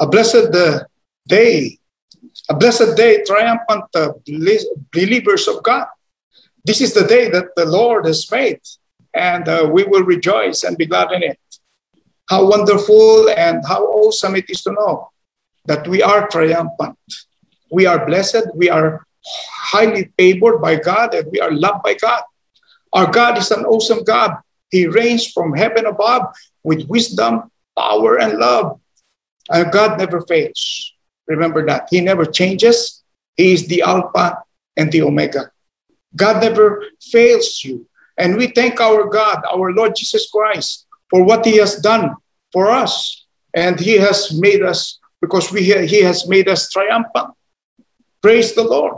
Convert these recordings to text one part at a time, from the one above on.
a blessed uh, day, a blessed day, triumphant uh, believers of God. This is the day that the Lord has made, and uh, we will rejoice and be glad in it. How wonderful and how awesome it is to know that we are triumphant. We are blessed. We are highly favored by God and we are loved by God. Our God is an awesome God. He reigns from heaven above with wisdom, power, and love. And God never fails. Remember that. He never changes. He is the Alpha and the Omega. God never fails you. And we thank our God, our Lord Jesus Christ, for what He has done for us. And He has made us, because we, He has made us triumphant. Praise the Lord.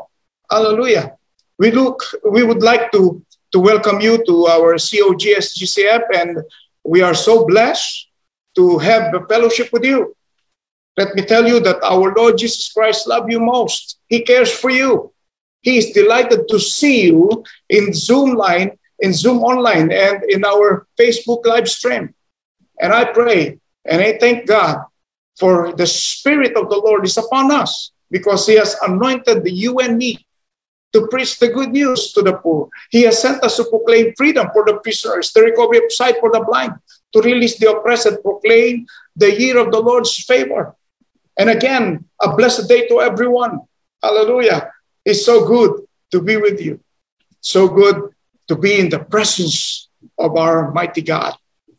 Hallelujah. We look, we would like to, to welcome you to our COGS GCF, and we are so blessed to have a fellowship with you. Let me tell you that our Lord Jesus Christ loves you most. He cares for you. He is delighted to see you in Zoom line, in Zoom online, and in our Facebook live stream. And I pray and I thank God for the Spirit of the Lord is upon us because He has anointed you and me to preach the good news to the poor. He has sent us to proclaim freedom for the prisoners, the recovery of sight for the blind, to release the oppressed, proclaim the year of the Lord's favor. And again, a blessed day to everyone. Hallelujah. It's so good to be with you. So good to be in the presence of our mighty God.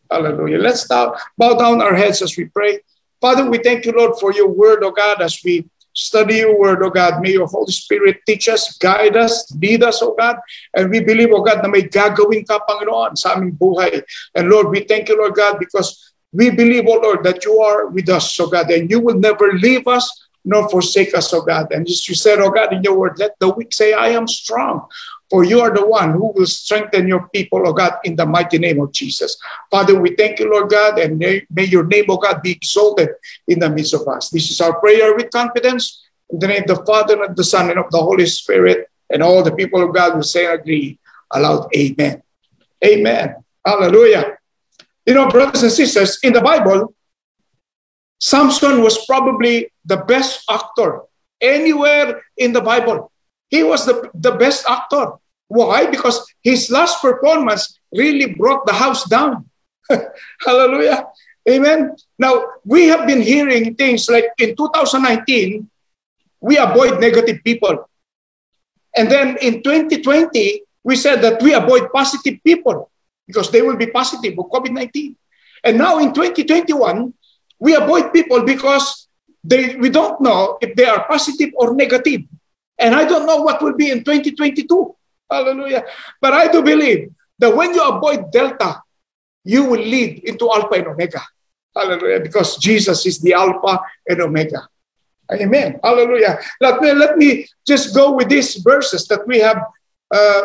Hallelujah. Let's bow down our heads as we pray. Father, we thank you, Lord, for your word, oh God, as we study your word, oh God. May your Holy Spirit teach us, guide us, lead us, oh God. And we believe, oh God, na may gagawin ka, Panginoon, sa aming buhay. And Lord, we thank you, Lord God, because we believe, oh Lord, that you are with us, oh God, and you will never leave us nor forsake us, oh God. And as you said, oh God, in your word, let the weak say, I am strong. For you are the one who will strengthen your people, oh God, in the mighty name of Jesus. Father, we thank you, Lord God, and may, may your name, oh God, be exalted in the midst of us. This is our prayer with confidence. In the name of the Father, and of the Son, and of the Holy Spirit, and all the people of God will say agree aloud, Amen. Amen. Hallelujah. You know, brothers and sisters, in the Bible, Samson was probably the best actor anywhere in the Bible. He was the, the best actor. Why? Because his last performance really brought the house down. Hallelujah. Amen. Now, we have been hearing things like in 2019, we avoid negative people. And then in 2020, we said that we avoid positive people because they will be positive of COVID 19. And now in 2021, we avoid people because they, we don't know if they are positive or negative. And I don't know what will be in 2022. Hallelujah. But I do believe that when you avoid Delta, you will lead into Alpha and Omega. Hallelujah. Because Jesus is the Alpha and Omega. Amen. Hallelujah. Let me, let me just go with these verses that we have uh,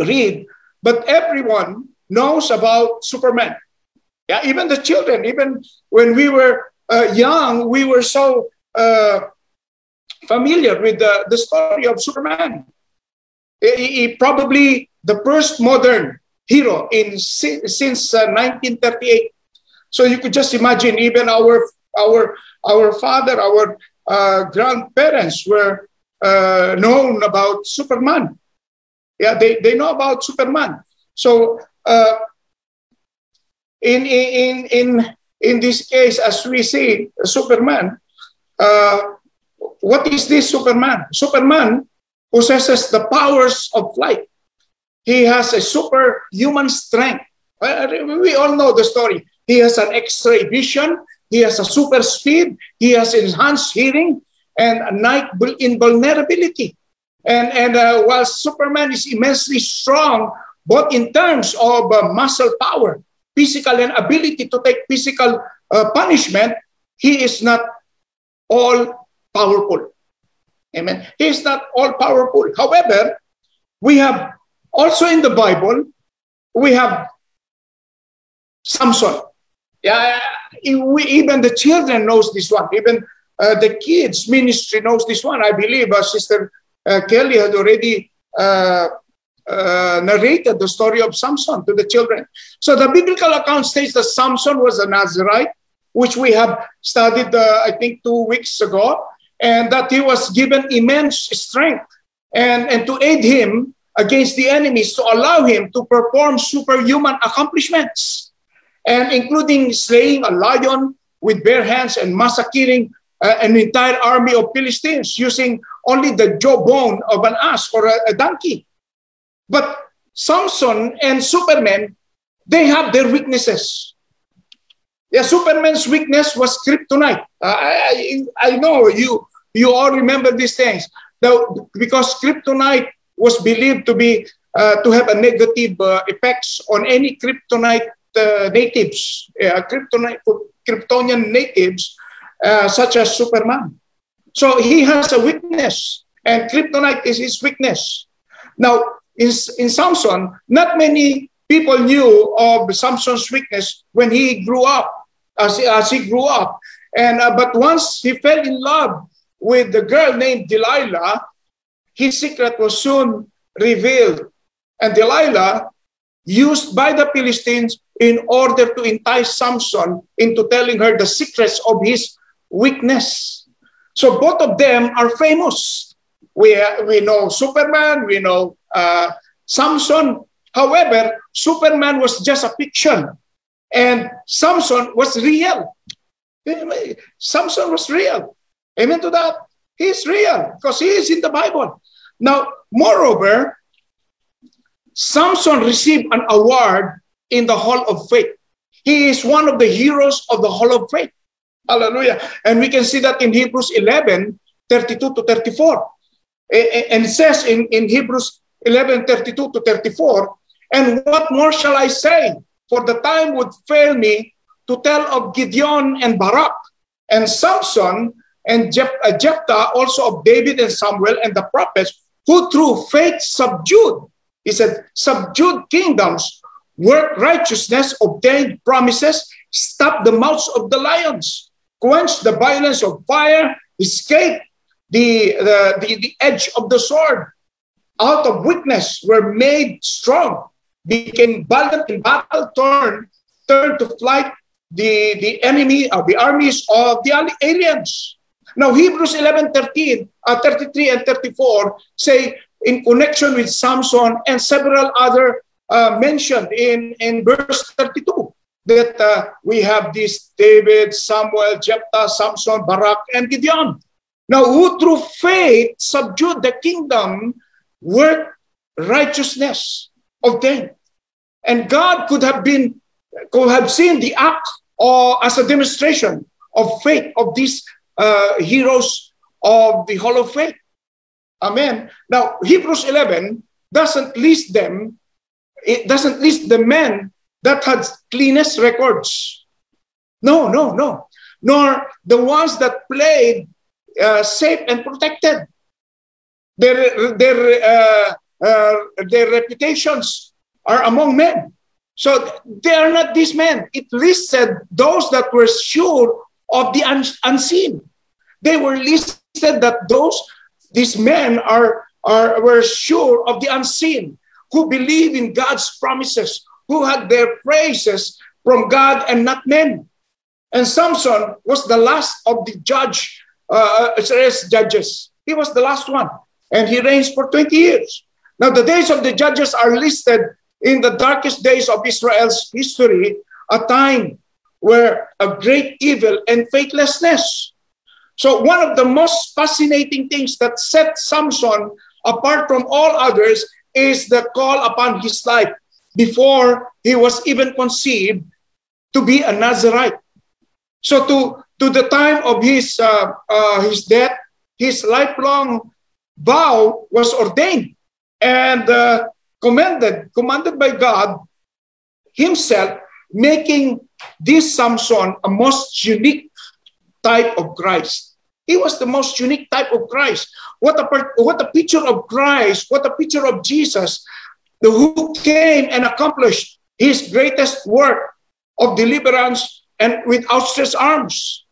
read. But everyone knows about Superman. Yeah, even the children, even when we were uh, young, we were so uh, familiar with the, the story of Superman. He, he probably the first modern hero in since uh, 1938. So you could just imagine, even our our our father, our uh, grandparents were uh, known about Superman. Yeah, they, they know about Superman. So uh, in in in in this case, as we see Superman, uh, what is this Superman? Superman possesses the powers of flight. He has a superhuman strength. We all know the story. He has an X-ray vision. He has a super speed. He has enhanced hearing and night invulnerability. And, and uh, while Superman is immensely strong, both in terms of uh, muscle power, physical and ability to take physical uh, punishment, he is not all powerful. Amen. He is not all powerful. However, we have also in the Bible, we have Samson. Yeah, we, even the children knows this one. Even uh, the kids ministry knows this one. I believe uh, Sister Kelly had already uh, uh, narrated the story of Samson to the children. So the biblical account states that Samson was a Nazarite which we have studied, uh, I think, two weeks ago, and that he was given immense strength and, and to aid him against the enemies, to allow him to perform superhuman accomplishments, and including slaying a lion with bare hands and massacring uh, an entire army of Philistines using only the jawbone of an ass or a, a donkey. But Samson and Superman, they have their weaknesses. Yeah, Superman's weakness was kryptonite. Uh, I, I know you you all remember these things. Now, because kryptonite was believed to be uh, to have a negative uh, effects on any kryptonite uh, natives, kryptonite, Kryptonian natives, uh, such as Superman. So he has a weakness, and kryptonite is his weakness. Now, in, in Samson, not many people knew of Samson's weakness when he grew up as, as he grew up. And uh, but once he fell in love with the girl named Delilah, his secret was soon revealed. And Delilah, used by the Philistines in order to entice Samson into telling her the secrets of his weakness. So both of them are famous. We, we know Superman, we know uh, Samson. However, Superman was just a fiction and Samson was real. Samson was real. Amen to that. He's real because he is in the Bible. Now, moreover, Samson received an award in the Hall of Faith. He is one of the heroes of the Hall of Faith. Hallelujah. And we can see that in Hebrews 11, 32 to 34. And it says in, in Hebrews 11, 32 to 34, and what more shall I say? for the time would fail me to tell of Gideon and Barak and Samson and uh, Jephthah, also of David and Samuel and the prophets, who through faith subdued, he said, subdued kingdoms, worked righteousness, obtained promises, stopped the mouths of the lions, quenched the violence of fire, escaped the, the, the, the edge of the sword, out of weakness were made strong, became valiant in battle, turned, turned to flight the, the enemy of the armies of the aliens. Now, Hebrews 11 13, uh, 33 and 34 say, in connection with Samson and several other uh, mentioned in, in verse 32, that uh, we have this David, Samuel, Jephthah, Samson, Barak, and Gideon. Now, who through faith subdued the kingdom, worked righteousness, of them. And God could have been, could have seen the act or as a demonstration of faith of these uh, heroes of the Hall of Faith. Amen. Now, Hebrews 11 doesn't list them, it doesn't list the men that had cleanest records. No, no, no. Nor the ones that played uh, safe and protected. Their, their uh, uh, their reputations are among men. So they are not these men. It listed those that were sure of the un- unseen. They were listed that those these men are, are were sure of the unseen, who believe in God's promises, who had their praises from God and not men. And Samson was the last of the judge, uh, judges. He was the last one, and he reigned for 20 years. Now, the days of the judges are listed in the darkest days of Israel's history, a time where a great evil and faithlessness. So, one of the most fascinating things that set Samson apart from all others is the call upon his life before he was even conceived to be a Nazarite. So, to, to the time of his, uh, uh, his death, his lifelong vow was ordained and uh, commanded, commanded by God himself, making this Samson a most unique type of Christ. He was the most unique type of Christ. What a, what a picture of Christ, what a picture of Jesus, the who came and accomplished his greatest work of deliverance and with outstretched arms.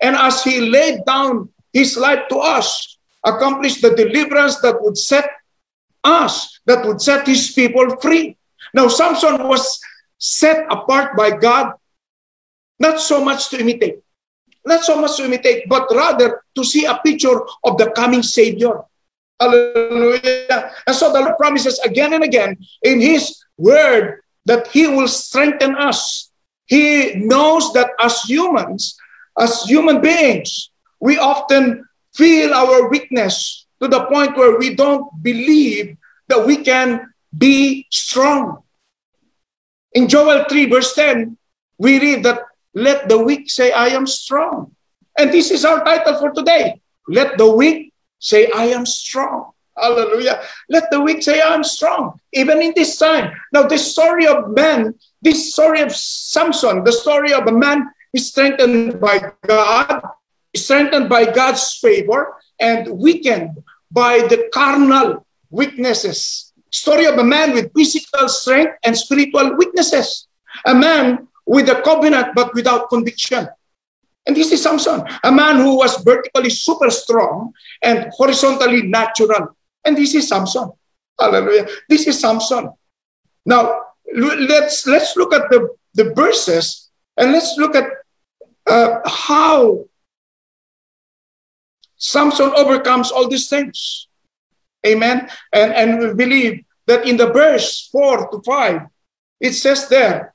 And as he laid down his life to us, accomplished the deliverance that would set us that would set his people free. Now, Samson was set apart by God not so much to imitate, not so much to imitate, but rather to see a picture of the coming Savior. Hallelujah. And so the Lord promises again and again in His word that He will strengthen us. He knows that as humans, as human beings, we often feel our weakness to the point where we don't believe that we can be strong. In Joel 3, verse 10, we read that let the weak say, I am strong. And this is our title for today. Let the weak say, I am strong. Hallelujah. Let the weak say, I am strong, even in this time. Now, this story of man, this story of Samson, the story of a man is strengthened by God, strengthened by God's favor, and weakened by the carnal weaknesses. Story of a man with physical strength and spiritual weaknesses. A man with a covenant but without conviction. And this is Samson, a man who was vertically super strong and horizontally natural. And this is Samson. Hallelujah. This is Samson. Now, let's let's look at the, the verses and let's look at uh, how Samson overcomes all these things. Amen. And, and we believe that in the verse 4 to 5, it says there,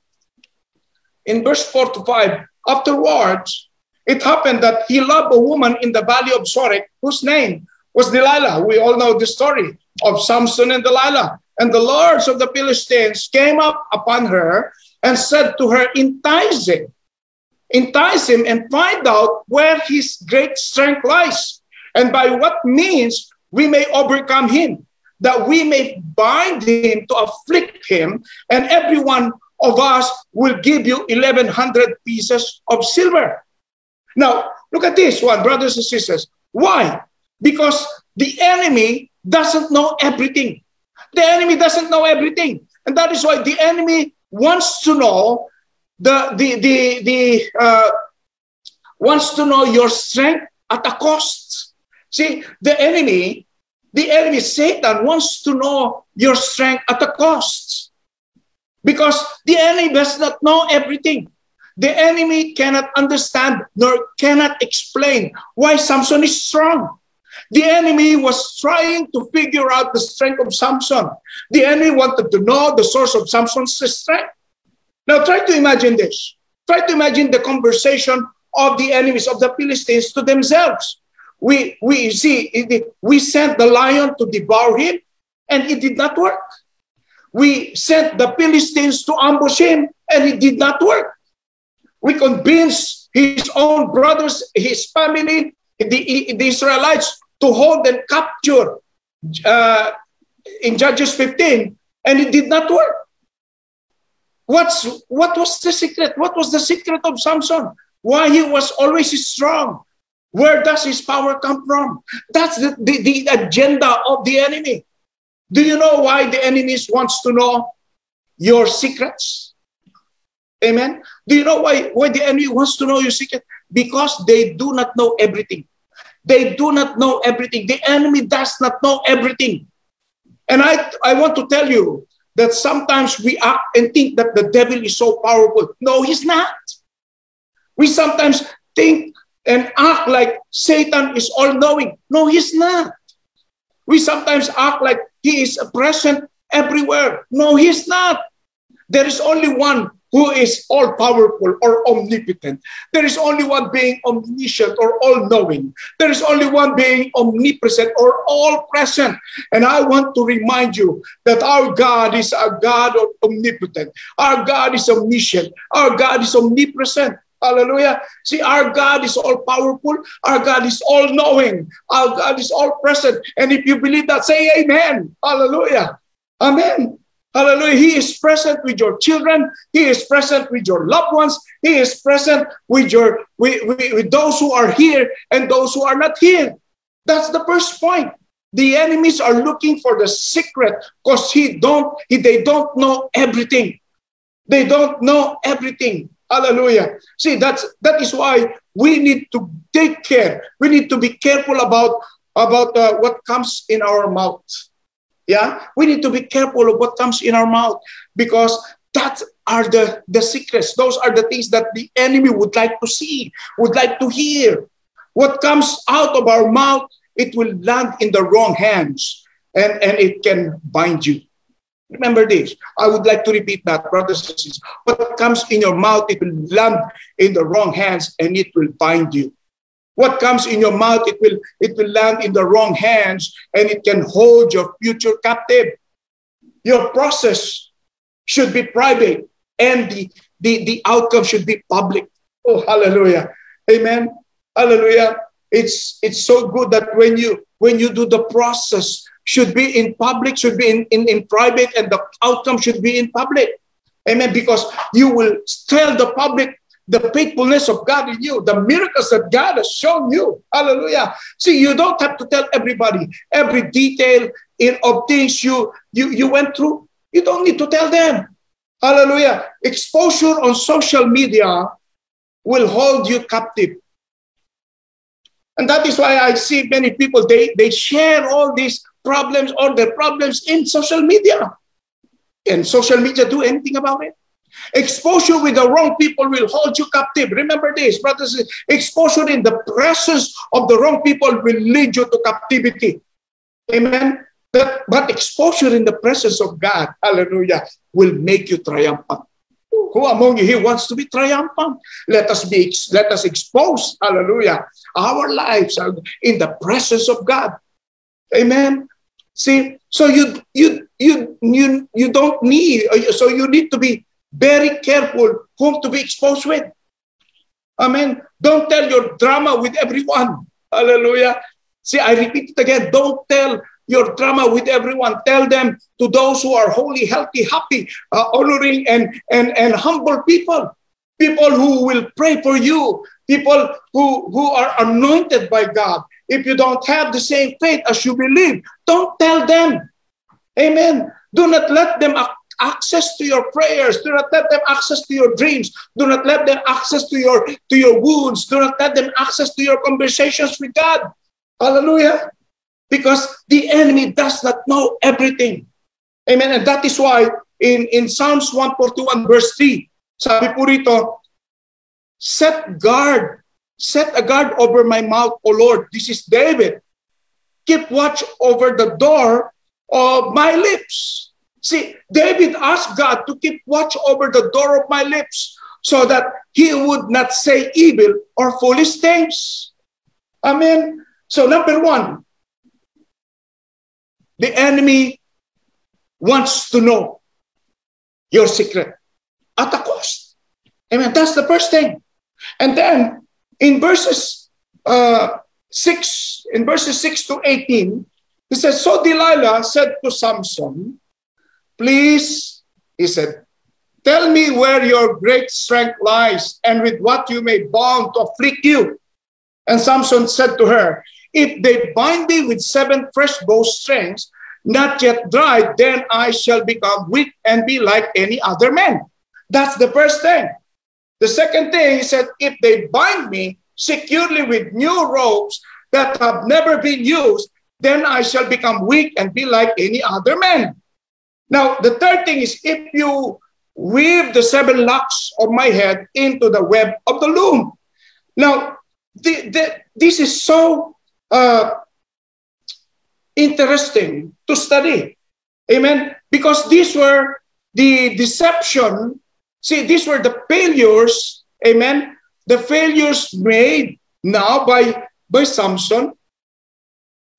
in verse 4 to 5, afterwards, it happened that he loved a woman in the valley of Sorek, whose name was Delilah. We all know the story of Samson and Delilah. And the lords of the Philistines came up upon her and said to her, Entice him, entice him, and find out where his great strength lies, and by what means we may overcome him, that we may bind him to afflict him, and every one of us will give you 1100 pieces of silver. Now, look at this one, brothers and sisters. Why? Because the enemy doesn't know everything. The enemy doesn't know everything. And that is why the enemy wants to know the the the, the uh, wants to know your strength at a cost. See, the enemy, the enemy, Satan wants to know your strength at a cost. Because the enemy does not know everything. The enemy cannot understand nor cannot explain why Samson is strong. The enemy was trying to figure out the strength of Samson. The enemy wanted to know the source of Samson's strength. Now try to imagine this. Try to imagine the conversation of the enemies of the Philistines to themselves. We, we see, we sent the lion to devour him, and it did not work. We sent the Philistines to ambush him, and it did not work. We convinced his own brothers, his family, the, the Israelites to hold and capture uh, in Judges 15, and it did not work. What's, what was the secret? What was the secret of Samson? Why he was always strong? Where does his power come from? That's the, the, the agenda of the enemy. Do you know why the enemy wants to know your secrets? Amen. Do you know why, why the enemy wants to know your secret? Because they do not know everything. They do not know everything. The enemy does not know everything. And I, I want to tell you that sometimes we act and think that the devil is so powerful. No, he's not. We sometimes think and act like Satan is all knowing. No, he's not. We sometimes act like he is present everywhere. No, he's not. There is only one who is all powerful or omnipotent. There is only one being omniscient or all knowing. There is only one being omnipresent or all present. And I want to remind you that our God is a God of omnipotent. Our God is omniscient. Our God is omnipresent. Hallelujah. See, our God is all powerful. Our God is all knowing. Our God is all present. And if you believe that, say amen. Hallelujah. Amen. Hallelujah. He is present with your children. He is present with your loved ones. He is present with your with, with, with those who are here and those who are not here. That's the first point. The enemies are looking for the secret because he don't he, they don't know everything. They don't know everything. Hallelujah. See, that's that is why we need to take care. We need to be careful about about uh, what comes in our mouth. Yeah, we need to be careful of what comes in our mouth because that are the, the secrets. Those are the things that the enemy would like to see, would like to hear. What comes out of our mouth, it will land in the wrong hands and, and it can bind you. Remember this. I would like to repeat that, brothers and sisters. What comes in your mouth, it will land in the wrong hands and it will bind you. What comes in your mouth, it will, it will land in the wrong hands and it can hold your future captive. Your process should be private and the, the, the outcome should be public. Oh, hallelujah. Amen. Hallelujah. It's it's so good that when you when you do the process should be in public, should be in, in, in private, and the outcome should be in public. Amen. Because you will tell the public the faithfulness of God in you, the miracles that God has shown you. Hallelujah. See, you don't have to tell everybody every detail in, of things you, you, you went through. You don't need to tell them. Hallelujah. Exposure on social media will hold you captive. And that is why I see many people, they, they share all these problems or their problems in social media. Can social media do anything about it? Exposure with the wrong people will hold you captive. Remember this, brothers. Exposure in the presence of the wrong people will lead you to captivity. Amen. But, but exposure in the presence of God, hallelujah, will make you triumphant. Who among you here wants to be triumphant? Let us be let us expose, hallelujah, our lives in the presence of God. Amen. See, so you you you you you don't need so you need to be very careful whom to be exposed with. Amen. Don't tell your drama with everyone. Hallelujah. See, I repeat it again. Don't tell your drama with everyone. Tell them to those who are holy, healthy, happy, uh, honoring, and, and, and humble people. People who will pray for you. People who, who are anointed by God. If you don't have the same faith as you believe, don't tell them. Amen. Do not let them access to your prayers. Do not let them access to your dreams. Do not let them access to your to your wounds. Do not let them access to your conversations with God. Hallelujah. Because the enemy does not know everything. Amen. And that is why in, in Psalms 141 verse 3, sabi po rito, set guard, set a guard over my mouth, O Lord. This is David. Keep watch over the door of my lips. See, David asked God to keep watch over the door of my lips so that he would not say evil or foolish things. Amen. So, number one, the enemy wants to know your secret at a cost. Amen. That's the first thing. And then in verses uh, 6, in verses 6 to 18, he says, So Delilah said to Samson, Please, he said, tell me where your great strength lies and with what you may bound to afflict you. And Samson said to her, If they bind me with seven fresh bowstrings, not yet dried, then I shall become weak and be like any other man. That's the first thing. The second thing, he said, if they bind me securely with new ropes that have never been used, then I shall become weak and be like any other man. Now, the third thing is if you weave the seven locks of my head into the web of the loom. Now, the, the, this is so uh, interesting to study. Amen. Because these were the deception. See, these were the failures. Amen. The failures made now by, by Samson.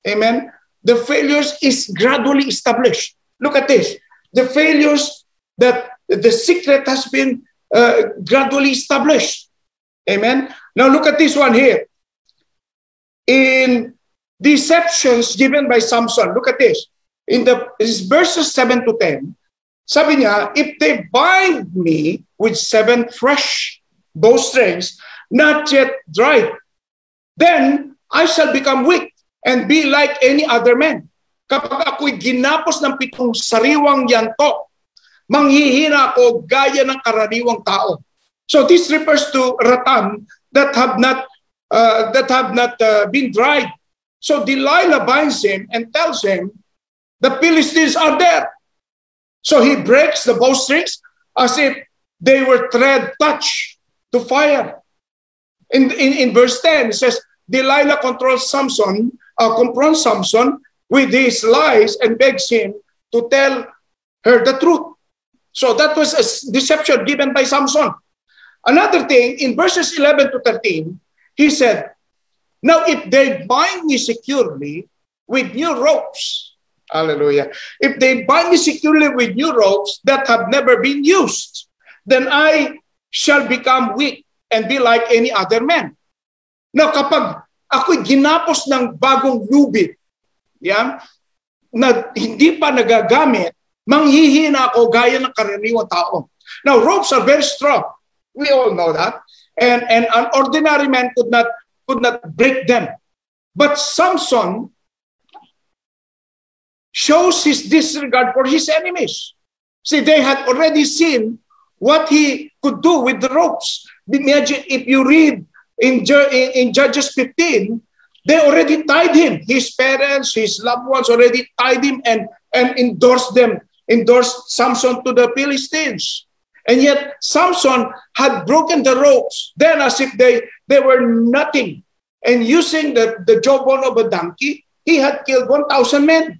Amen. The failures is gradually established. Look at this. The failures that the secret has been uh, gradually established. Amen. Now look at this one here. In deceptions given by Samson, look at this. In the verses 7 to 10, sabi niya, if they bind me with seven fresh bowstrings, not yet dried, then I shall become weak and be like any other man. Kapag ako'y ginapos ng pitong sariwang yanto, manghihina ako gaya ng karaniwang tao. So this refers to rattan that have not uh, that have not uh, been dried. So Delilah binds him and tells him, the Philistines are there. So he breaks the bowstrings as if they were thread touch to fire. In, in, in verse 10, it says, Delilah controls Samson, uh, confronts Samson with his lies and begs him to tell her the truth. So that was a deception given by Samson. Another thing, in verses 11 to 13, he said, Now if they bind me securely with new ropes, hallelujah, if they bind me securely with new ropes that have never been used, then I shall become weak and be like any other man. Now kapag ako'y ginapos ng bagong lubid, yan, na hindi pa nagagamit, manghihina ako gaya ng karaniwang tao. Now, ropes are very strong. We all know that. And, and an ordinary man could not, could not break them. But Samson shows his disregard for his enemies. See, they had already seen what he could do with the ropes. Imagine if you read in, in Judges 15, they already tied him. His parents, his loved ones already tied him and, and endorsed them, endorsed Samson to the Philistines. And yet Samson had broken the ropes, then as if they, they were nothing. And using the, the jawbone of a donkey, he had killed 1,000 men.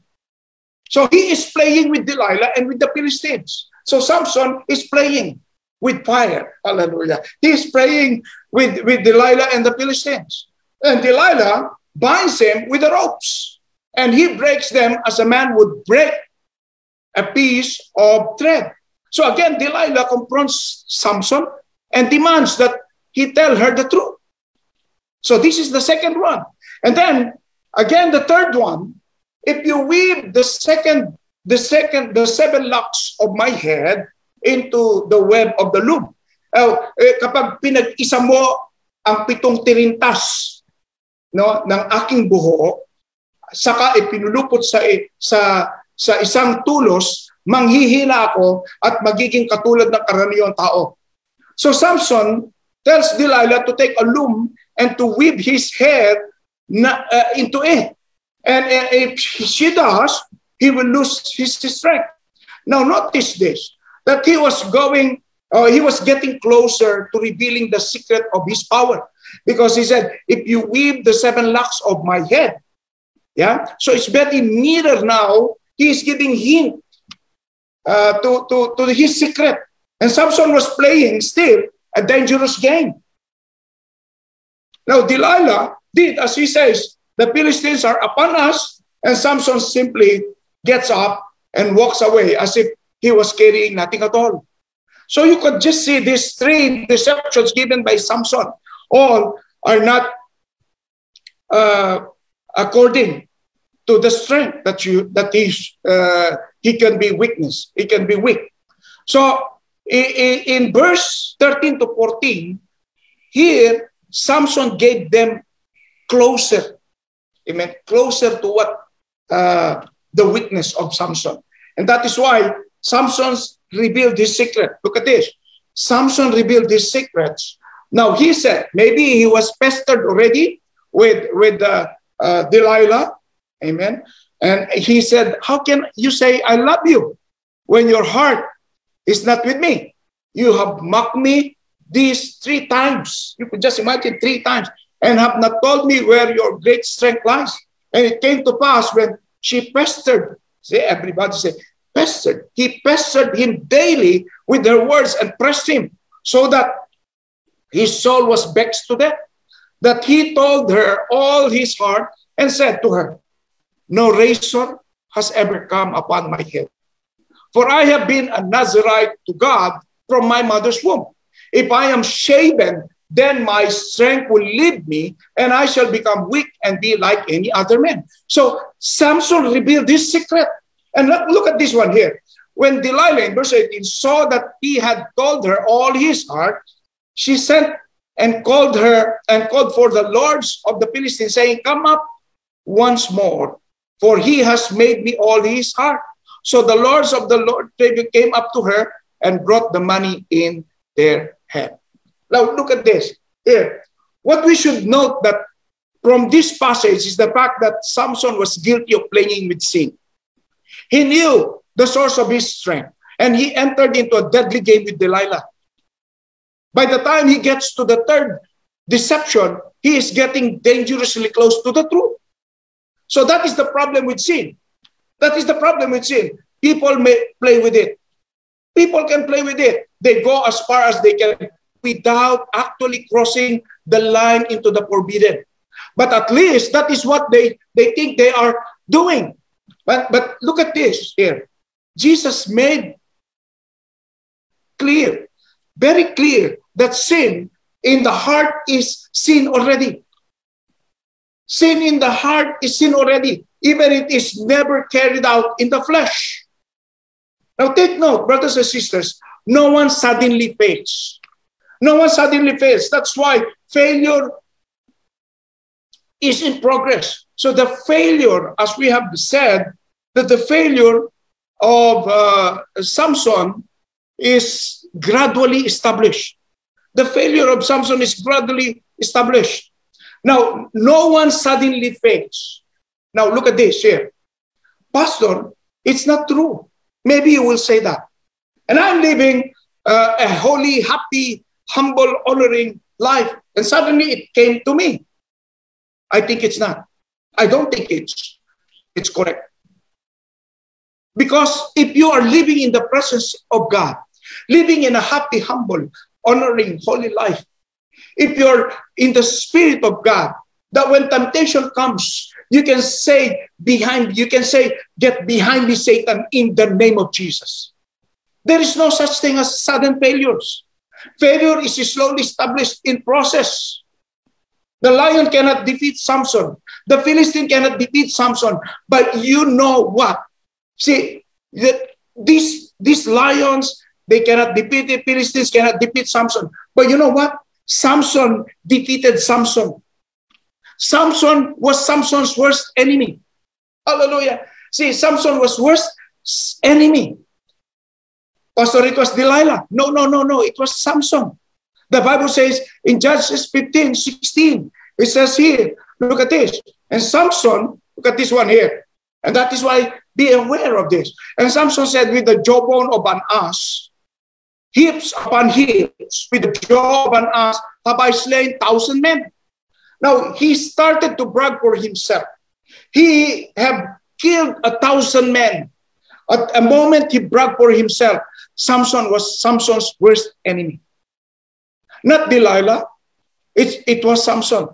So he is playing with Delilah and with the Philistines. So Samson is playing with fire. Hallelujah. He is playing with, with Delilah and the Philistines. And Delilah binds him with the ropes. And he breaks them as a man would break a piece of thread. So again, Delilah confronts Samson and demands that he tell her the truth. So this is the second one. And then again, the third one, if you weave the second, the second, the seven locks of my head into the web of the loom. Uh, kapag pinag-isa mo ang pitong tirintas no, ng aking buhok, saka ipinulupot sa, sa, sa isang tulos, manghihina ako at magiging katulad ng karaniwang tao. So Samson tells Delilah to take a loom and to weave his hair na, uh, into it. And uh, if she does, he will lose his strength. Now notice this, that he was going, uh, he was getting closer to revealing the secret of his power. Because he said, if you weave the seven locks of my head, yeah, so it's very nearer now. He is giving hint uh, to, to, to his secret. And Samson was playing still a dangerous game. Now, Delilah did as he says, the Philistines are upon us, and Samson simply gets up and walks away as if he was carrying nothing at all. So you could just see these three deceptions given by Samson. All are not uh, according to the strength that you that he uh, he can be weakness. He can be weak. So in, in verse 13 to 14, here Samson gave them closer. Amen. Closer to what uh, the weakness of Samson. And that is why Samson revealed his secret. Look at this. Samson revealed his secrets. Now he said, maybe he was pestered already with, with uh, uh, Delilah. Amen. And he said, How can you say, I love you when your heart is not with me? You have mocked me these three times. You could just imagine three times and have not told me where your great strength lies. And it came to pass when she pestered, say, everybody say, pestered. He pestered him daily with their words and pressed him so that his soul was vexed to death. That he told her all his heart and said to her, no razor has ever come upon my head. For I have been a Nazarite to God from my mother's womb. If I am shaven, then my strength will leave me, and I shall become weak and be like any other man. So Samson revealed this secret. And look, look at this one here. When Delilah in verse 18 saw that he had told her all his heart, she sent and called her and called for the lords of the Philistines, saying, Come up once more for he has made me all his heart. So the lords of the Lord came up to her and brought the money in their hand. Now look at this. Here, what we should note that from this passage is the fact that Samson was guilty of playing with sin. He knew the source of his strength, and he entered into a deadly game with Delilah. By the time he gets to the third deception, he is getting dangerously close to the truth. So that is the problem with sin. That is the problem with sin. People may play with it. People can play with it. They go as far as they can without actually crossing the line into the forbidden. But at least that is what they, they think they are doing. But, but look at this here. Jesus made clear, very clear, that sin in the heart is sin already. Sin in the heart is sin already, even it is never carried out in the flesh. Now take note, brothers and sisters, no one suddenly fails. No one suddenly fails. That's why failure is in progress. So the failure, as we have said, that the failure of uh, Samson is gradually established. The failure of Samson is gradually established. Now, no one suddenly fails. Now, look at this here. Pastor, it's not true. Maybe you will say that. And I'm living uh, a holy, happy, humble, honoring life. And suddenly it came to me. I think it's not. I don't think it's, it's correct. Because if you are living in the presence of God, living in a happy, humble, honoring, holy life, if you're in the Spirit of God, that when temptation comes, you can say behind, you can say, get behind me, Satan, in the name of Jesus. There is no such thing as sudden failures. Failure is slowly established in process. The lion cannot defeat Samson. The Philistine cannot defeat Samson. But you know what? See, that these, these lions, they cannot defeat the Philistines, cannot defeat Samson. But you know what? Samson defeated Samson. Samson was Samson's worst enemy. Hallelujah. See, Samson was worst enemy. Pastor, it was Delilah. No, no, no, no. It was Samson. The Bible says in Judges 15, 16, it says here, look at this. And Samson, look at this one here. And that is why be aware of this. And Samson said, with the jawbone of an ass, hips upon heaps, with the jaw of an ass, have I slain thousand men. Now he started to brag for himself. He have killed a thousand men. At a moment he bragged for himself. Samson was Samson's worst enemy. Not Delilah. It, it was Samson.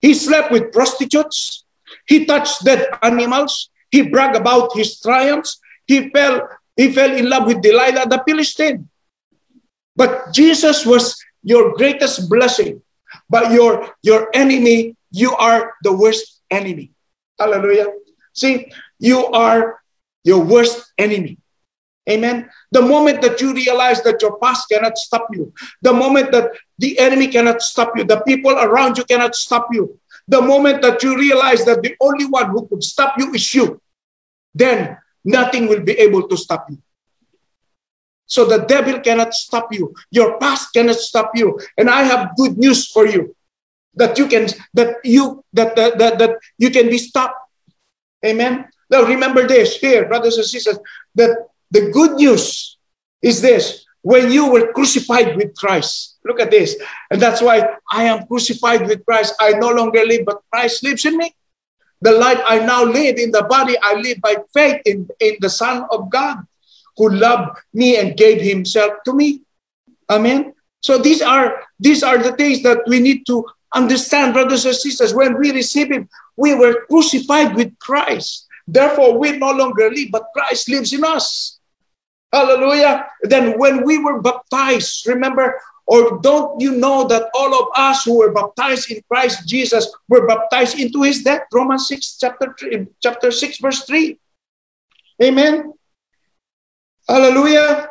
He slept with prostitutes. He touched dead animals. He bragged about his triumphs. He fell, he fell in love with Delilah the Philistine. But Jesus was your greatest blessing. But your, your enemy, you are the worst enemy. Hallelujah. See, you are your worst enemy. Amen. The moment that you realize that your past cannot stop you, the moment that the enemy cannot stop you, the people around you cannot stop you, the moment that you realize that the only one who could stop you is you, then nothing will be able to stop you. So the devil cannot stop you. Your past cannot stop you. And I have good news for you that you can that you that that, that, that you can be stopped. Amen. Now remember this here, brothers and sisters, that the good news is this when you were crucified with Christ. Look at this. And that's why I am crucified with Christ. I no longer live, but Christ lives in me. The life I now live in the body, I live by faith in, in the Son of God who loved me and gave himself to me. Amen. So these are these are the things that we need to understand, brothers and sisters. When we receive him, we were crucified with Christ. Therefore, we no longer live, but Christ lives in us. Hallelujah. Then when we were baptized, remember, or don't you know that all of us who were baptized in Christ Jesus were baptized into his death? Romans 6, chapter 3, eh, chapter 6, verse 3. Amen. Hallelujah.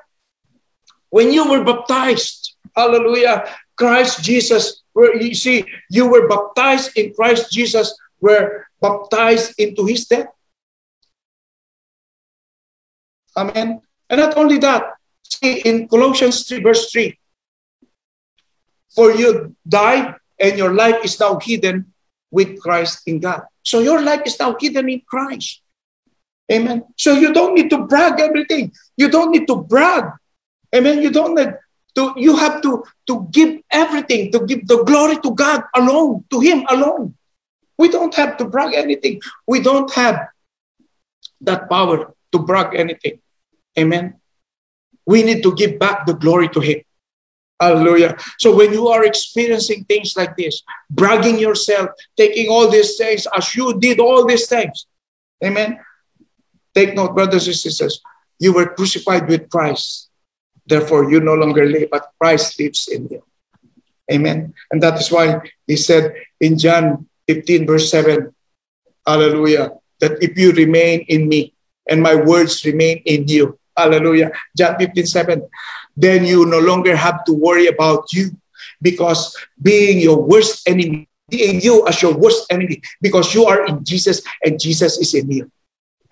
When you were baptized, hallelujah, Christ Jesus, where you see, you were baptized in Christ Jesus, were baptized into his death. Amen. And not only that, see in Colossians 3, verse 3, for you died and your life is now hidden with Christ in God. So your life is now hidden in Christ. Amen. So you don't need to brag everything. You don't need to brag. Amen. You don't need to you have to to give everything, to give the glory to God alone, to Him alone. We don't have to brag anything. We don't have that power to brag anything. Amen. We need to give back the glory to Him. Hallelujah. So when you are experiencing things like this, bragging yourself, taking all these things as you did all these things, amen. Take note, brothers and sisters, you were crucified with Christ. Therefore, you no longer live, but Christ lives in you. Amen. And that is why he said in John 15, verse 7, Hallelujah, that if you remain in me and my words remain in you, Hallelujah. John 15, 7, then you no longer have to worry about you because being your worst enemy, being you as your worst enemy, because you are in Jesus and Jesus is in you.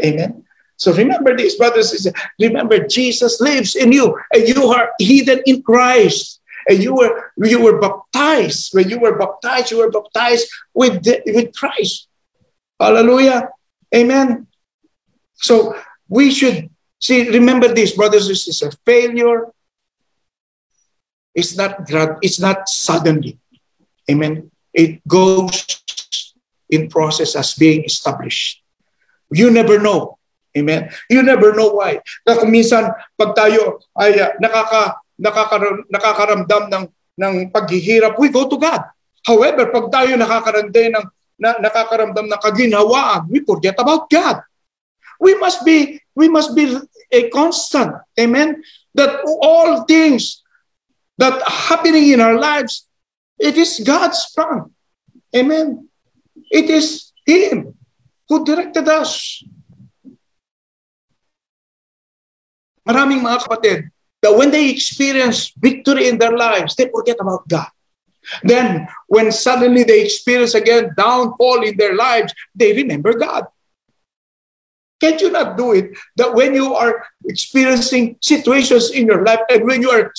Amen. So remember this, brothers and sisters. Remember, Jesus lives in you, and you are hidden in Christ. And you were you were baptized. When you were baptized, you were baptized with, the, with Christ. Hallelujah. Amen. So we should see, remember this, brothers and sisters. Failure is not it's not suddenly. Amen. It goes in process as being established. You never know Amen? You never know why. Na kung minsan, pag tayo ay uh, nakaka, nakakaram, nakakaramdam ng, ng paghihirap, we go to God. However, pag tayo nakakaramdam ng, na, nakakaramdam ng kaginhawaan, we forget about God. We must be, we must be a constant. Amen? That all things that happening in our lives, it is God's plan. Amen? It is Him who directed us. maraming mga kapatid that when they experience victory in their lives, they forget about God. Then, when suddenly they experience again downfall in their lives, they remember God. Can't you not do it that when you are experiencing situations in your life and when you are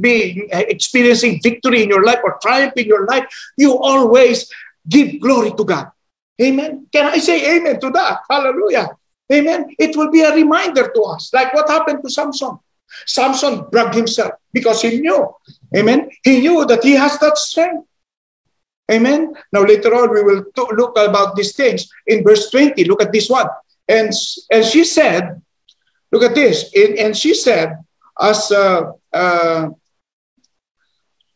being experiencing victory in your life or triumph in your life, you always give glory to God? Amen. Can I say amen to that? Hallelujah. Amen. It will be a reminder to us, like what happened to Samson. Samson bragged himself because he knew. Amen. He knew that he has that strength. Amen. Now later on we will look about these things in verse 20. Look at this one. And, and she said, look at this. And, and she said, as uh, uh,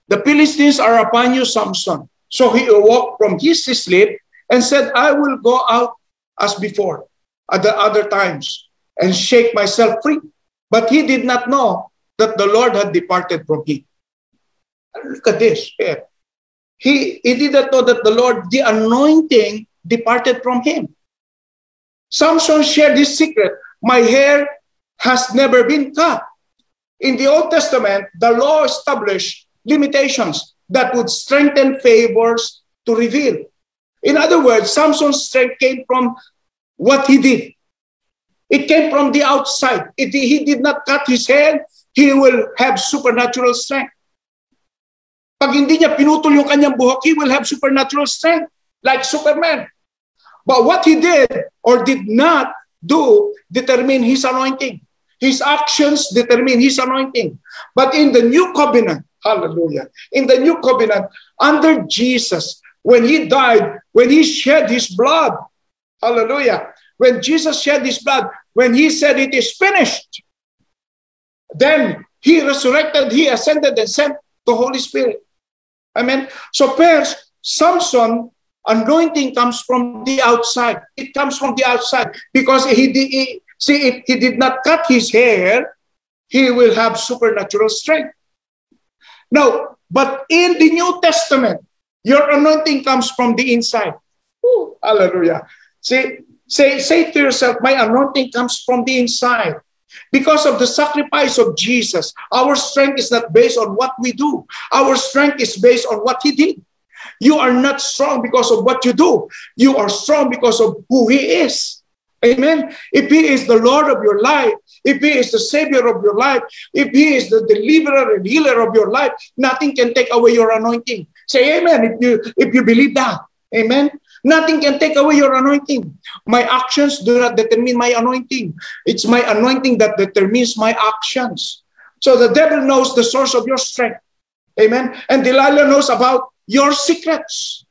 the Philistines are upon you, Samson. So he awoke from his sleep and said, I will go out as before at the other times and shake myself free. But he did not know that the Lord had departed from him. Look at this. He, he did not know that the Lord, the anointing, departed from him. Samson shared this secret. My hair has never been cut. In the Old Testament, the law established limitations that would strengthen favors to reveal. In other words, Samson's strength came from what he did. It came from the outside. If he did not cut his hair, he will have supernatural strength. Pag hindi niya pinutol yung kanyang buhok, he will have supernatural strength, like Superman. But what he did or did not do determine his anointing. His actions determine his anointing. But in the new covenant, hallelujah, in the new covenant, under Jesus, when he died, when he shed his blood, Hallelujah. When Jesus shed his blood, when he said it is finished, then he resurrected, he ascended and sent the Holy Spirit. Amen. So first, Samson anointing comes from the outside. It comes from the outside because he, did, he see if he did not cut his hair, he will have supernatural strength. Now, but in the New Testament, your anointing comes from the inside. Ooh, hallelujah. Say, say, say to yourself, my anointing comes from the inside. Because of the sacrifice of Jesus, our strength is not based on what we do. Our strength is based on what he did. You are not strong because of what you do. You are strong because of who he is. Amen. If he is the Lord of your life, if he is the savior of your life, if he is the deliverer and healer of your life, nothing can take away your anointing. Say amen if you if you believe that. Amen. Nothing can take away your anointing. My actions do not determine my anointing. It's my anointing that determines my actions. So the devil knows the source of your strength. Amen. And Delilah knows about your secrets.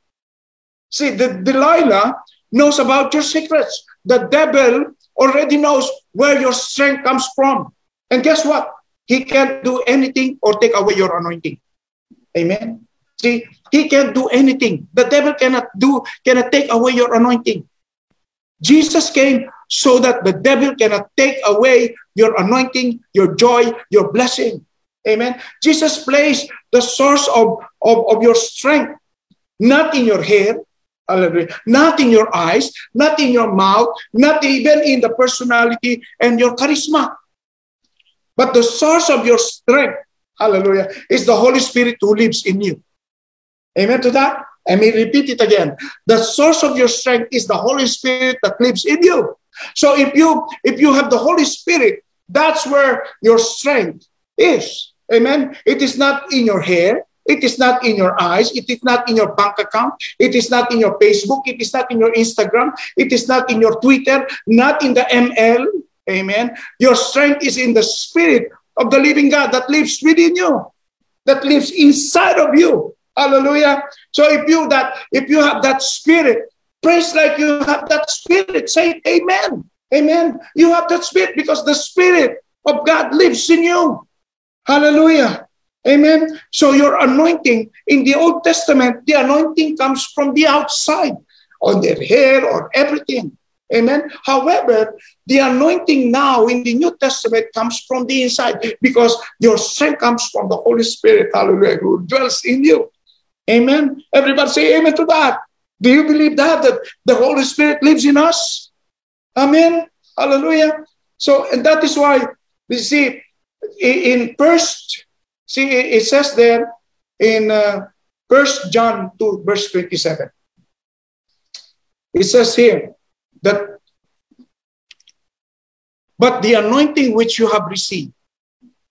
See, the Delilah knows about your secrets. The devil already knows where your strength comes from. And guess what? He can't do anything or take away your anointing. Amen. See, he can't do anything. The devil cannot do, cannot take away your anointing. Jesus came so that the devil cannot take away your anointing, your joy, your blessing. Amen. Jesus placed the source of, of, of your strength not in your hair, not in your eyes, not in your mouth, not even in the personality and your charisma. But the source of your strength, hallelujah, is the Holy Spirit who lives in you. Amen to that? I may repeat it again. The source of your strength is the Holy Spirit that lives in you. So if you if you have the Holy Spirit, that's where your strength is. Amen. It is not in your hair. It is not in your eyes. It is not in your bank account. It is not in your Facebook. It is not in your Instagram. It is not in your Twitter, not in the ML. Amen. Your strength is in the spirit of the living God that lives within you, that lives inside of you. Hallelujah. So if you that if you have that spirit, praise like you have that spirit. Say amen. Amen. You have that spirit because the spirit of God lives in you. Hallelujah. Amen. So your anointing in the Old Testament, the anointing comes from the outside on their hair or everything. Amen. However, the anointing now in the New Testament comes from the inside because your strength comes from the Holy Spirit, hallelujah, who dwells in you. Amen. Everybody say amen to that. Do you believe that? That the Holy Spirit lives in us? Amen. Hallelujah. So, and that is why we see in first See, it says there in uh, 1 John 2, verse 27. It says here that, but the anointing which you have received,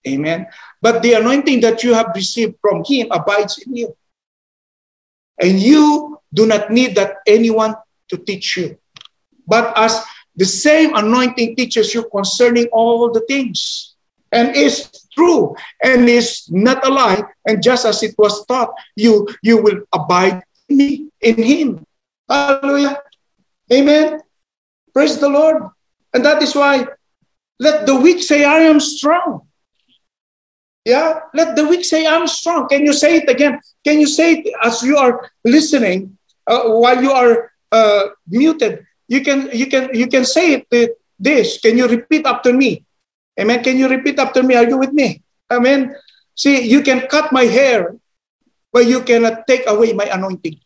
amen, but the anointing that you have received from him abides in you. And you do not need that anyone to teach you. But as the same anointing teaches you concerning all the things and is true and is not a lie. And just as it was taught, you, you will abide in me, in him. Hallelujah. Amen. Praise the Lord. And that is why let the weak say, I am strong. Yeah, let the weak say, I'm strong. Can you say it again? Can you say it as you are listening uh, while you are uh, muted? You can, you can, you can say it. Uh, this. Can you repeat after me? Amen. Can you repeat after me? Are you with me? Amen. See, you can cut my hair, but you cannot take away my anointing.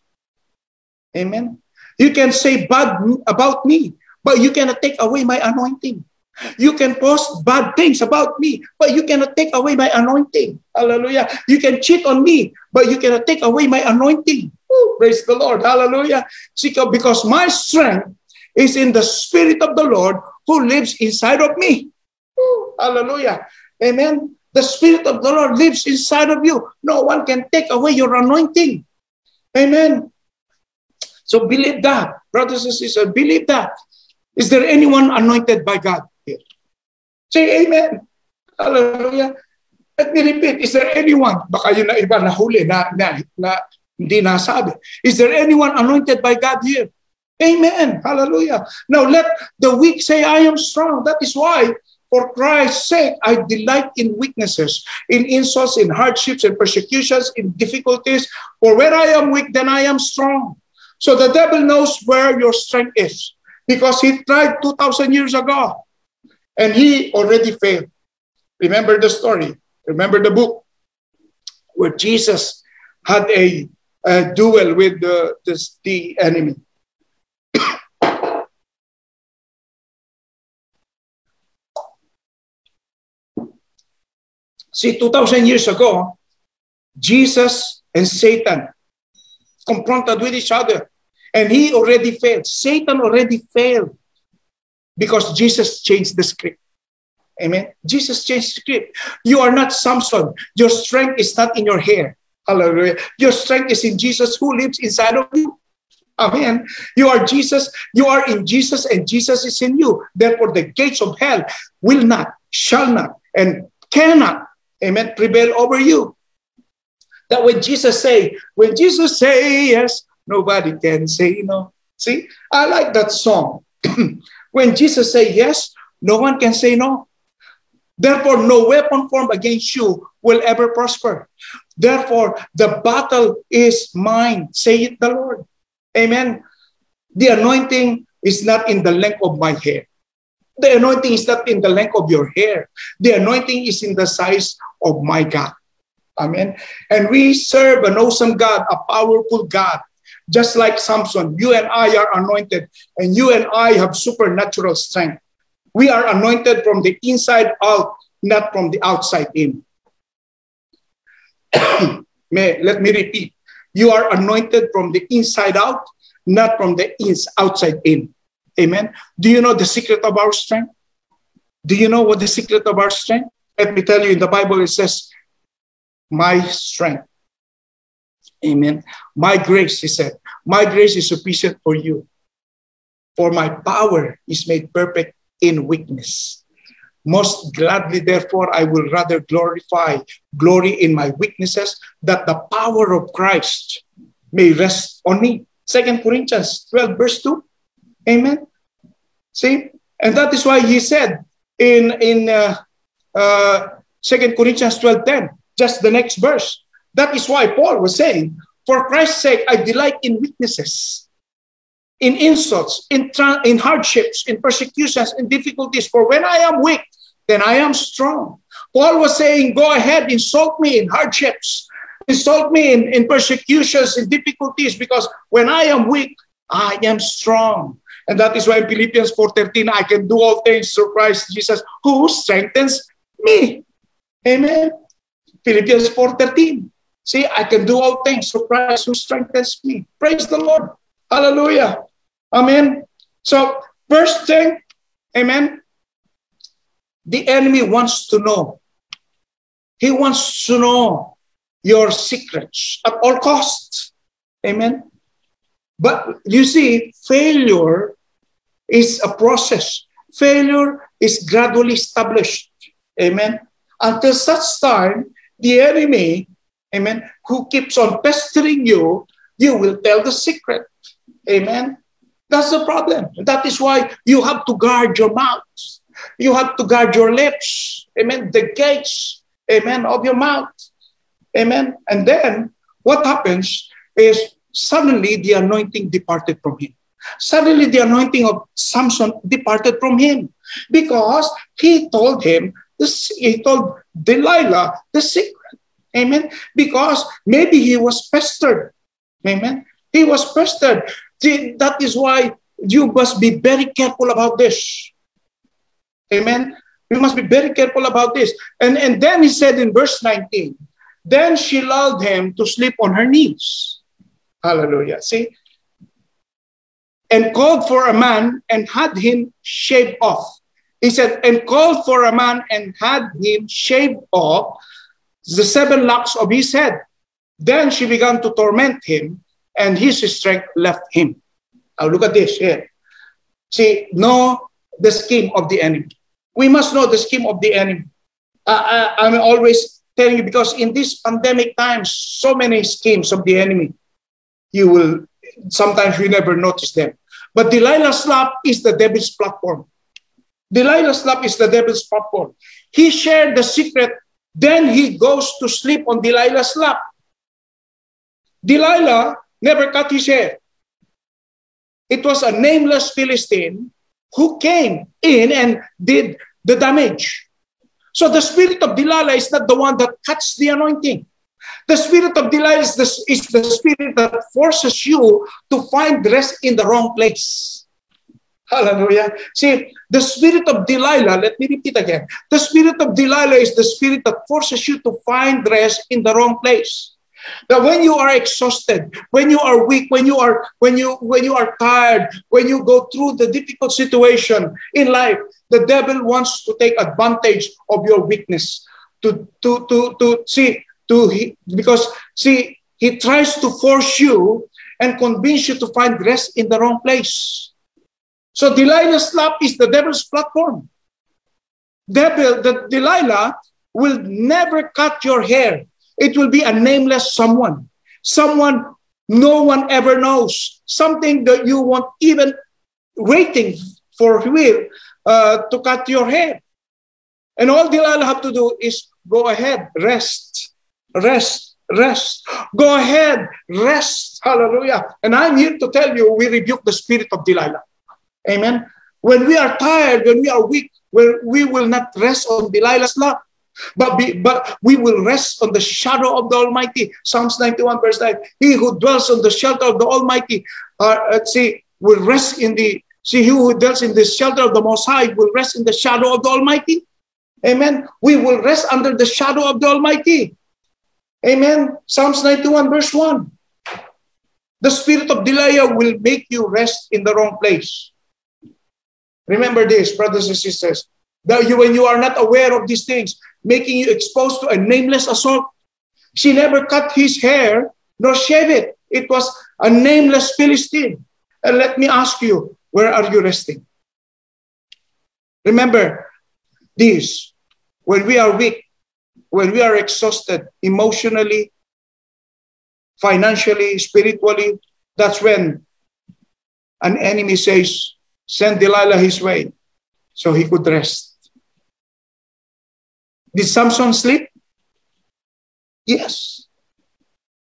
Amen. You can say bad about me, but you cannot take away my anointing. You can post bad things about me, but you cannot take away my anointing. Hallelujah. You can cheat on me, but you cannot take away my anointing. Ooh, praise the Lord. Hallelujah. See, because my strength is in the Spirit of the Lord who lives inside of me. Hallelujah. Amen. The Spirit of the Lord lives inside of you. No one can take away your anointing. Amen. So believe that. Brothers and sisters, believe that. Is there anyone anointed by God here? Say amen. Hallelujah. Let me repeat. Is there anyone? Baka yun na iba nahuli na, na, na hindi nasabi. Is there anyone anointed by God here? Amen. Hallelujah. Now let the weak say, I am strong. That is why for Christ's sake, I delight in weaknesses, in insults, in hardships, in persecutions, in difficulties. For where I am weak, then I am strong. So the devil knows where your strength is because he tried 2,000 years ago and he already failed. Remember the story, remember the book where Jesus had a, a duel with the, the, the enemy. See, 2,000 years ago, Jesus and Satan confronted with each other. And he already failed. Satan already failed because Jesus changed the script. Amen. Jesus changed the script. You are not Samson. Your strength is not in your hair. Hallelujah. Your strength is in Jesus who lives inside of you. Amen. You are Jesus. You are in Jesus, and Jesus is in you. Therefore, the gates of hell will not, shall not, and cannot amen, prevail over you. That when Jesus say, when Jesus say yes, nobody can say no. See, I like that song. when Jesus say yes, no one can say no. Therefore, no weapon formed against you will ever prosper. Therefore, the battle is mine, saith the Lord. Amen. The anointing is not in the length of my hair. The anointing is not in the length of your hair. The anointing is in the size of my God. Amen. And we serve an awesome God, a powerful God. Just like Samson, you and I are anointed, and you and I have supernatural strength. We are anointed from the inside out, not from the outside in. May, let me repeat. You are anointed from the inside out, not from the ins, outside in. Amen. Do you know the secret of our strength? Do you know what the secret of our strength? Let me tell you in the Bible, it says, My strength. Amen. My grace, he said, my grace is sufficient for you. For my power is made perfect in weakness. Most gladly, therefore, I will rather glorify, glory in my weaknesses, that the power of Christ may rest on me. Second Corinthians 12, verse 2. Amen. See? And that is why he said in, in uh, uh, 2 Corinthians 12, 10, just the next verse. That is why Paul was saying, For Christ's sake, I delight in weaknesses, in insults, in, in hardships, in persecutions, in difficulties. For when I am weak, then I am strong. Paul was saying, Go ahead, insult me in hardships, insult me in, in persecutions, in difficulties, because when I am weak, I am strong. And that is why in Philippians 4.13, I can do all things through Christ Jesus, who strengthens me. Amen. Philippians 4.13. See, I can do all things through Christ who strengthens me. Praise the Lord. Hallelujah. Amen. So, first thing, amen, the enemy wants to know. He wants to know your secrets at all costs. Amen. But you see, failure is a process. Failure is gradually established. Amen. Until such time, the enemy, amen, who keeps on pestering you, you will tell the secret. Amen. That's the problem. That is why you have to guard your mouth. You have to guard your lips. Amen. The gates, amen, of your mouth. Amen. And then what happens is suddenly the anointing departed from him. Suddenly the anointing of Samson departed from him because he told him, he told Delilah the secret. Amen. Because maybe he was pestered. Amen. He was pestered. That is why you must be very careful about this. Amen. We must be very careful about this. And, and then he said in verse 19, then she lulled him to sleep on her knees. Hallelujah. See? And called for a man and had him shaved off. He said, and called for a man and had him shave off the seven locks of his head. Then she began to torment him, and his strength left him. Now look at this here. See, know the scheme of the enemy. We must know the scheme of the enemy. Uh, I, I'm always telling you because in this pandemic times, so many schemes of the enemy you will sometimes you never notice them. But Delilah's lap is the devil's platform. Delilah's lap is the devil's platform. He shared the secret, then he goes to sleep on Delilah's lap. Delilah never cut his hair. It was a nameless Philistine who came in and did the damage. So the spirit of Delilah is not the one that cuts the anointing. The spirit of Delilah is the, is the spirit that forces you to find rest in the wrong place. Hallelujah. See, the spirit of Delilah, let me repeat again. The spirit of Delilah is the spirit that forces you to find rest in the wrong place. That when you are exhausted, when you are weak, when you are when you when you are tired, when you go through the difficult situation in life, the devil wants to take advantage of your weakness to to to to see to because see he tries to force you and convince you to find rest in the wrong place. So Delilah's lap is the devil's platform. Devil, the Delilah will never cut your hair. It will be a nameless someone, someone no one ever knows, something that you won't even waiting for will uh, to cut your hair. And all Delilah have to do is go ahead, rest, rest, rest. Go ahead, rest. Hallelujah. And I'm here to tell you, we rebuke the spirit of Delilah. Amen. When we are tired, when we are weak, when we will not rest on Delilah's lap, but, be, but we will rest on the shadow of the Almighty. Psalms 91, verse 9. He who dwells on the shelter of the Almighty, uh, uh, see, will rest in the, see, he who dwells in the shelter of the Most High will rest in the shadow of the Almighty. Amen. We will rest under the shadow of the Almighty. Amen. Psalms 91, verse 1. The spirit of Delilah will make you rest in the wrong place. Remember this, brothers and sisters. That you, when you are not aware of these things, making you exposed to a nameless assault. She never cut his hair nor shave it. It was a nameless Philistine. And let me ask you, where are you resting? Remember this when we are weak, when we are exhausted emotionally, financially, spiritually, that's when an enemy says, Send Delilah his way so he could rest. Did Samson sleep? Yes.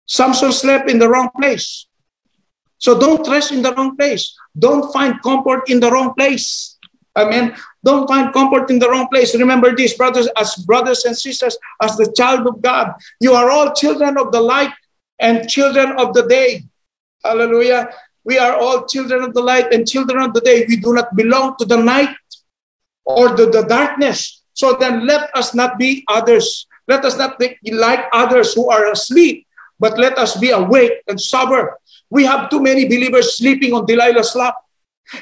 Samson slept in the wrong place. So don't rest in the wrong place. Don't find comfort in the wrong place. Amen. Don't find comfort in the wrong place. Remember this, brothers, as brothers and sisters, as the child of God, you are all children of the light and children of the day. Hallelujah. We are all children of the light and children of the day. We do not belong to the night or to the darkness. So then let us not be others. Let us not be like others who are asleep, but let us be awake and sober. We have too many believers sleeping on Delilah's lap.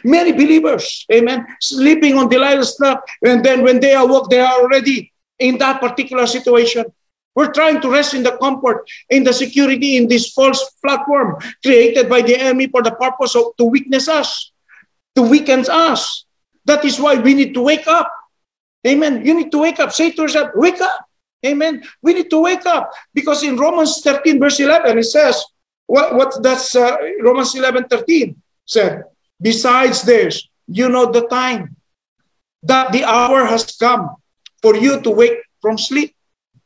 Many believers, amen, sleeping on Delilah's lap. And then when they awoke, they are already in that particular situation. We're trying to rest in the comfort, in the security, in this false platform created by the enemy for the purpose of to weakness us, to weaken us. That is why we need to wake up. Amen. You need to wake up. Say to yourself, wake up. Amen. We need to wake up because in Romans 13, verse 11, it says, what, what that's uh, Romans 11, 13 said, besides this, you know the time that the hour has come for you to wake from sleep.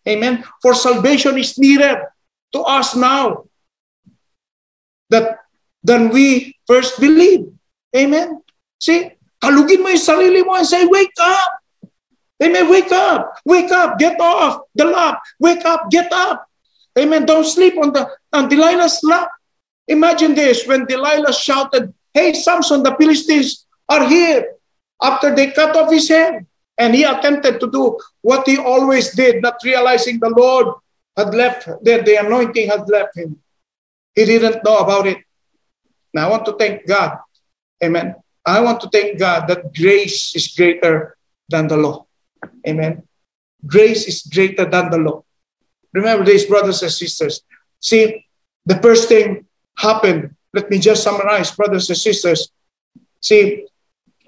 Amen. For salvation is nearer to us now that than we first believe. Amen. See, kalugin mo yung sarili mo and say, wake up. Amen. Wake up. Wake up. Get off the lap. Wake up. Get up. Amen. Don't sleep on the on Delilah's lap. Imagine this when Delilah shouted, Hey, Samson, the Philistines are here. After they cut off his head. And he attempted to do what he always did, not realizing the Lord had left, that the anointing had left him. He didn't know about it. Now I want to thank God. Amen. I want to thank God that grace is greater than the law. Amen. Grace is greater than the law. Remember this, brothers and sisters. See, the first thing happened. Let me just summarize, brothers and sisters. See,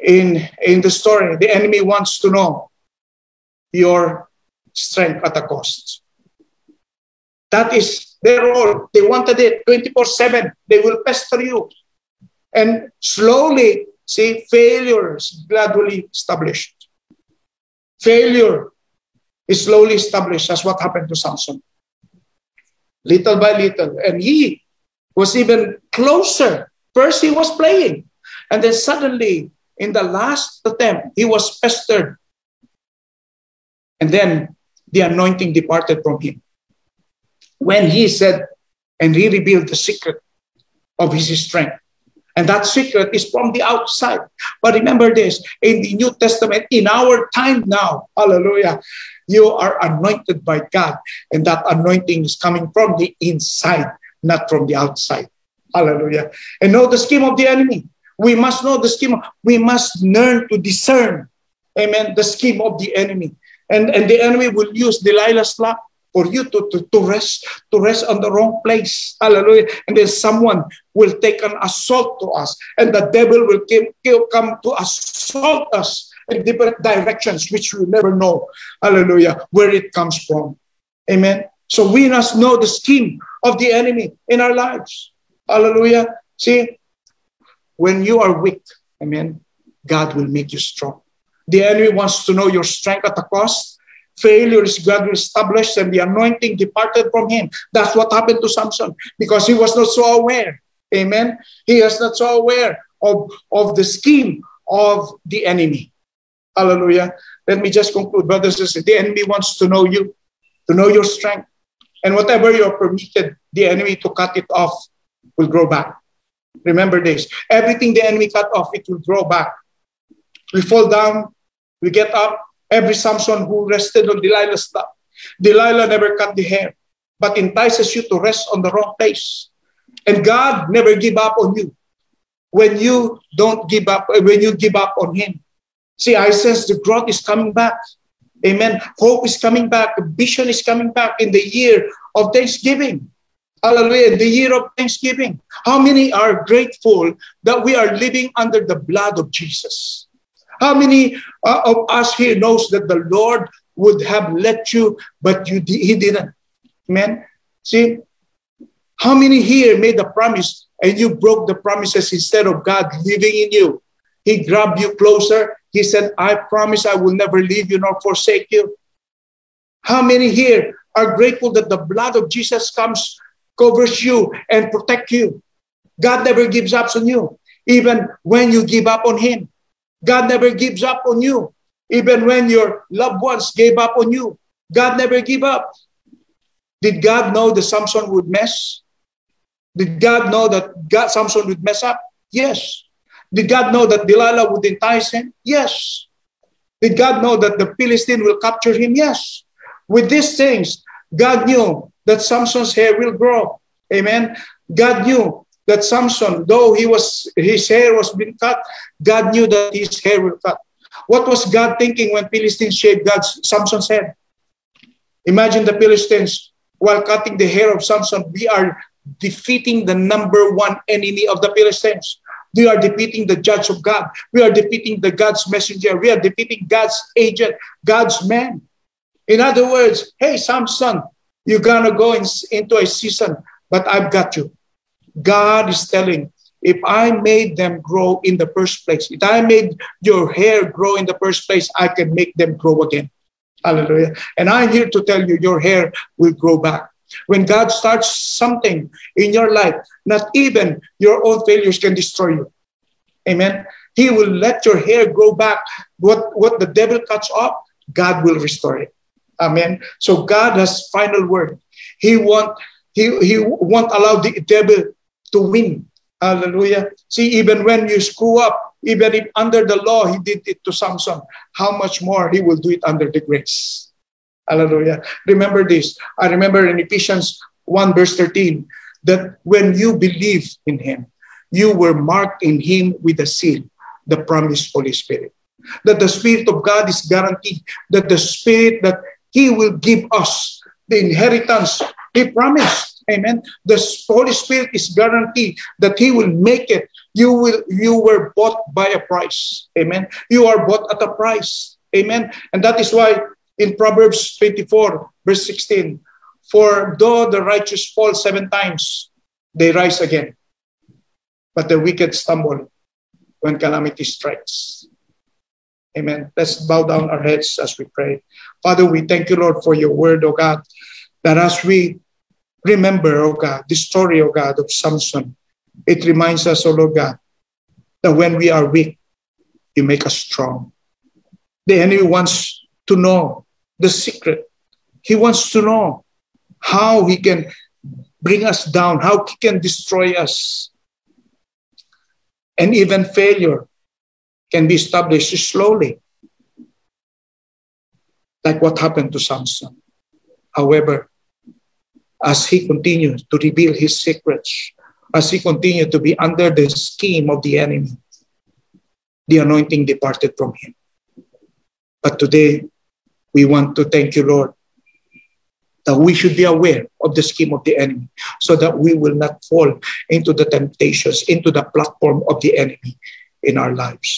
in, in the story, the enemy wants to know your strength at a cost. That is their role. They wanted it 24 7. They will pester you. And slowly, see, failures gradually established. Failure is slowly established. That's what happened to Samson. Little by little. And he was even closer. First, he was playing. And then suddenly, in the last attempt, he was pestered. And then the anointing departed from him. When he said, and he revealed the secret of his strength. And that secret is from the outside. But remember this in the New Testament, in our time now, hallelujah, you are anointed by God. And that anointing is coming from the inside, not from the outside. Hallelujah. And know the scheme of the enemy. We must know the scheme. We must learn to discern, amen, the scheme of the enemy. And, and the enemy will use Delilah's lap for you to, to, to rest, to rest on the wrong place. Hallelujah. And then someone will take an assault to us, and the devil will come, come to assault us in different directions, which we never know, hallelujah, where it comes from. Amen. So we must know the scheme of the enemy in our lives. Hallelujah. See, when you are weak, amen, God will make you strong. The enemy wants to know your strength at the cost. Failure is gradually established and the anointing departed from him. That's what happened to Samson because he was not so aware. Amen. He was not so aware of, of the scheme of the enemy. Hallelujah. Let me just conclude, brothers and sisters. The enemy wants to know you, to know your strength. And whatever you're permitted the enemy to cut it off will grow back. Remember this everything the enemy cut off, it will grow back. We fall down, we get up. Every Samson who rested on Delilah's lap, Delilah never cut the hair, but entices you to rest on the wrong place. And God never give up on you when you don't give up, when you give up on Him. See, I sense the growth is coming back. Amen. Hope is coming back. Vision is coming back in the year of Thanksgiving. Hallelujah. The year of Thanksgiving. How many are grateful that we are living under the blood of Jesus? How many uh, of us here knows that the Lord would have let you, but you he didn't? Amen. See, how many here made the promise and you broke the promises instead of God living in you? He grabbed you closer. He said, I promise I will never leave you nor forsake you. How many here are grateful that the blood of Jesus comes, covers you, and protect you? God never gives up on you, even when you give up on Him. God never gives up on you. Even when your loved ones gave up on you, God never give up. Did God know that Samson would mess? Did God know that God, Samson would mess up? Yes. Did God know that Delilah would entice him? Yes. Did God know that the Philistine will capture him? Yes. With these things, God knew that Samson's hair will grow. Amen. God knew that Samson, though he was his hair was being cut, God knew that his hair will cut. What was God thinking when Philistines shaved God's Samson's head? Imagine the Philistines while cutting the hair of Samson. We are defeating the number one enemy of the Philistines. We are defeating the judge of God. We are defeating the God's messenger. We are defeating God's agent, God's man. In other words, hey, Samson, you're gonna go in, into a season, but I've got you. God is telling, if I made them grow in the first place, if I made your hair grow in the first place, I can make them grow again. Hallelujah. And I'm here to tell you, your hair will grow back. When God starts something in your life, not even your own failures can destroy you. Amen. He will let your hair grow back. What, what the devil cuts off, God will restore it. Amen. So God has final word. He won't, he, he won't allow the devil to win. Hallelujah. See, even when you screw up, even if under the law he did it to Samson, how much more he will do it under the grace. Hallelujah. Remember this. I remember in Ephesians 1, verse 13, that when you believe in him, you were marked in him with a seal, the promised Holy Spirit. That the Spirit of God is guaranteed, that the Spirit that he will give us the inheritance he promised. Amen. The Holy Spirit is guaranteed that He will make it. You will. You were bought by a price. Amen. You are bought at a price. Amen. And that is why in Proverbs 24, verse 16, for though the righteous fall seven times, they rise again. But the wicked stumble when calamity strikes. Amen. Let's bow down our heads as we pray. Father, we thank you, Lord, for your word, O God, that as we remember, oh God, the story, oh God, of Samson. It reminds us, oh Lord God, that when we are weak, you make us strong. The enemy wants to know the secret. He wants to know how he can bring us down, how he can destroy us. And even failure can be established slowly, like what happened to Samson. However, as he continued to reveal his secrets, as he continued to be under the scheme of the enemy, the anointing departed from him. But today, we want to thank you, Lord, that we should be aware of the scheme of the enemy so that we will not fall into the temptations, into the platform of the enemy in our lives.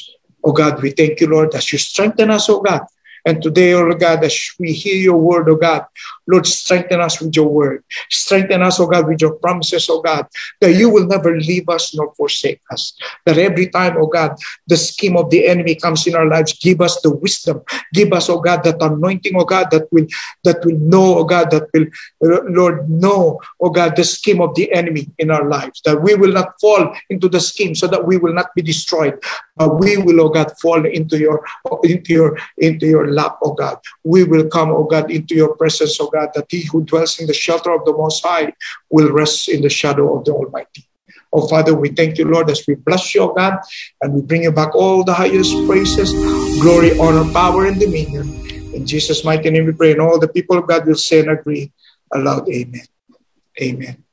Oh God, we thank you, Lord, as you strengthen us, oh God, and today, oh God, as we hear your word, oh God, Lord, strengthen us with your word. Strengthen us, oh God, with your promises, oh God, that you will never leave us nor forsake us. That every time, oh God, the scheme of the enemy comes in our lives, give us the wisdom. Give us, oh God, that anointing, oh God, that will that will know, oh God, that will, Lord, know, oh God, the scheme of the enemy in our lives. That we will not fall into the scheme so that we will not be destroyed. But we will, oh God, fall into your into your into your lap, oh God. We will come, oh God, into your presence, oh God, that he who dwells in the shelter of the Most High will rest in the shadow of the Almighty. Oh, Father, we thank you, Lord, as we bless you, oh God, and we bring you back all the highest praises, glory, honor, power, and dominion. In Jesus' mighty name we pray, and all the people of God will say and agree aloud, Amen. Amen.